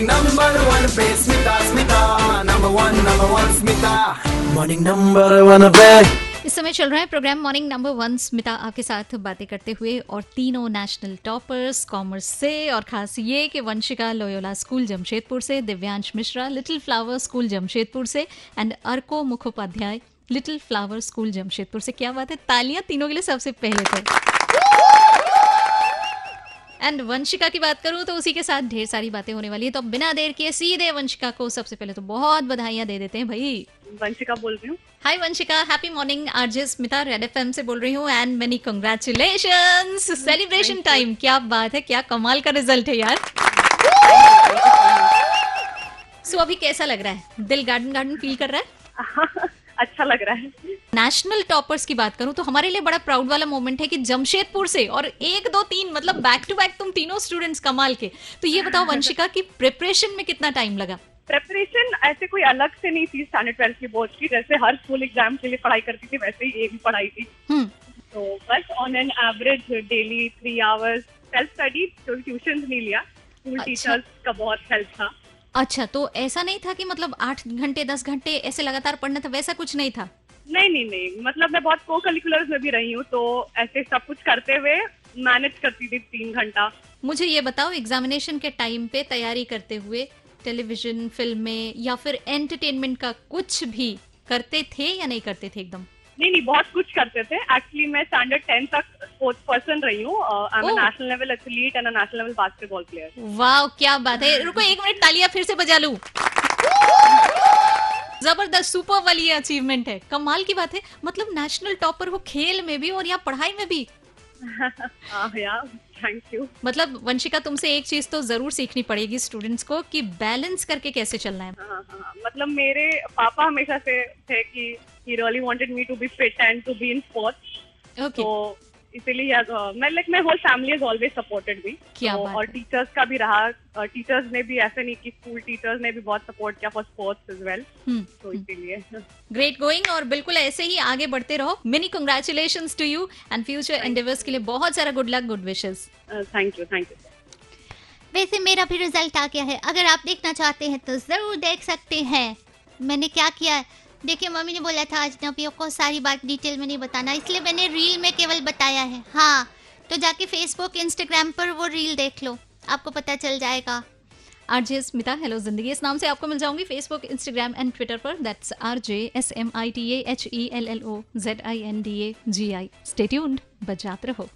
Morning number one पे Smita Smita number one number one Smita morning number one पे इस समय चल रहा है programme morning number one Smita आपके साथ बातें करते हुए और तीनों नेशनल टॉपर्स कॉमर्स से और खास ये कि वंशिका लोयोला स्कूल जमशेदपुर से, Divyansh Mishra Little Flower School Jamshedpur से and Arko Mukhopadhyay Little Flower School Jamshedpur से। क्या बात है? तालियाँ तीनों के लिए सबसे पहले थे। एंड वंशिका की बात करूँ तो उसी के साथ ढेर सारी बातें होने वाली है। तो बिना देर किए सीधे वंशिका को सबसे पहले तो बहुत बधाइयाँ दे देते हैं भाई। वंशिका बोल रही हूँ। Hi Vanshika. Happy morning RJ Smita Red FM से बोल रही हूँ and many congratulations celebration time क्या बात है क्या कमाल का रिज़ल्ट है यार। सो अभी कैसा लग रहा है? दिल गार्डन गार्डन फील कर रहा है। अच्छा लग रहा है। नेशनल टॉपर्स की बात करूँ तो हमारे लिए बड़ा प्राउड वाला मोमेंट है कि जमशेदपुर से और एक दो तीन मतलब बैक टू बैक तुम तीनों स्टूडेंट्स कमाल के। तो ये बताओ वंशिका की प्रिपरेशन में कितना टाइम लगा? प्रेपरेशन ऐसे कोई अलग से नहीं थी स्टैंडर्ड ट्वेल्थ की बोर्ड की। जैसे हर स्कूल एग्ज़ाम के लिए पढ़ाई करती थी वैसे ही ये भी पढ़ाई थी। हम्म। तो बस on an average daily three hours self study तो ट्यूशन नहीं लिया स्कूल अच्छा। टीचर्स का बहुत हेल्प था। अच्छा तो ऐसा नहीं था कि मतलब आठ घंटे दस घंटे ऐसे लगातार पढ़ना था? वैसा कुछ नहीं था? नहीं नहीं नहीं। मतलब मैं बहुत को करिकुलर्स में भी रही हूँ तो ऐसे सब कुछ करते हुए मैनेज करती थी तीन घंटा। मुझे ये बताओ एग्जामिनेशन के टाइम पे तैयारी करते हुए टेलीविज़न फ़िल्में या फिर एंटरटेनमेंट का कुछ भी करते थे या नहीं करते थे एकदम? नहीं नहीं बहुत कुछ करते थे। एक्चुअली मैं स्टैंडर्ड टेंथ तक स्पोर्ट्स पर्सन रही हूँ I am. National level athlete and national level basketball player वाह क्या बात है। रुको एक मिनट तालियाँ फिर से बजा लूँ। ज़बरदस्त सुपर वाली ये अचीवमेंट है। कमाल की बात है। मतलब नेशनल टॉपर हो खेल में भी और यहाँ पढ़ाई में भी। हाँ थैंक यू मतलब वंशिका तुमसे एक चीज़ तो ज़रूर सीखनी पड़ेगी स्टूडेंट्स को कि बैलेंस करके कैसे चलना है। हाँ हाँ मतलब मेरे पापा हमेशा से थे कि ही really wanted me to be fit and to be in sports okay इसीलिए uh, मैं like my whole family is always supported me क्या तो, और टीचर्स का भी रहा टीचर्स ने भी ऐसे नहीं कि स्कूल टीचर्स ने भी बहुत सपोर्ट किया for sports is well hmm तो इसीलिए ग्रेट गोइंग और बिल्कुल ऐसे ही आगे बढ़ते रहो। Many congratulation to you and future endeavours के लिए बहुत सारा good luck good Vishesh thank you thank you वैसे मेरा भी रिज़ल्ट आ गया है। अगर आप देखना चाहते हैं तो ज़रूर देख सकते हैं। मैंने क्या किया? है देखिए, मम्मी ने बोला था अजनबियों को सारी बात डिटेल में नहीं बताना, इसलिए मैंने रील में केवल बताया है। हाँ तो जाके फेसबुक इंस्टाग्राम पर वो रील देख लो, आपको पता चल जाएगा। आर आरजे स्मिता हेलो ज़िंदगी, इस नाम से आपको मिल जाऊँगी फेसबुक इंस्टाग्राम एंड ट्विटर पर। That's R J S M I T H E L L O Z I N D A G I stay tuned बजाते रहो।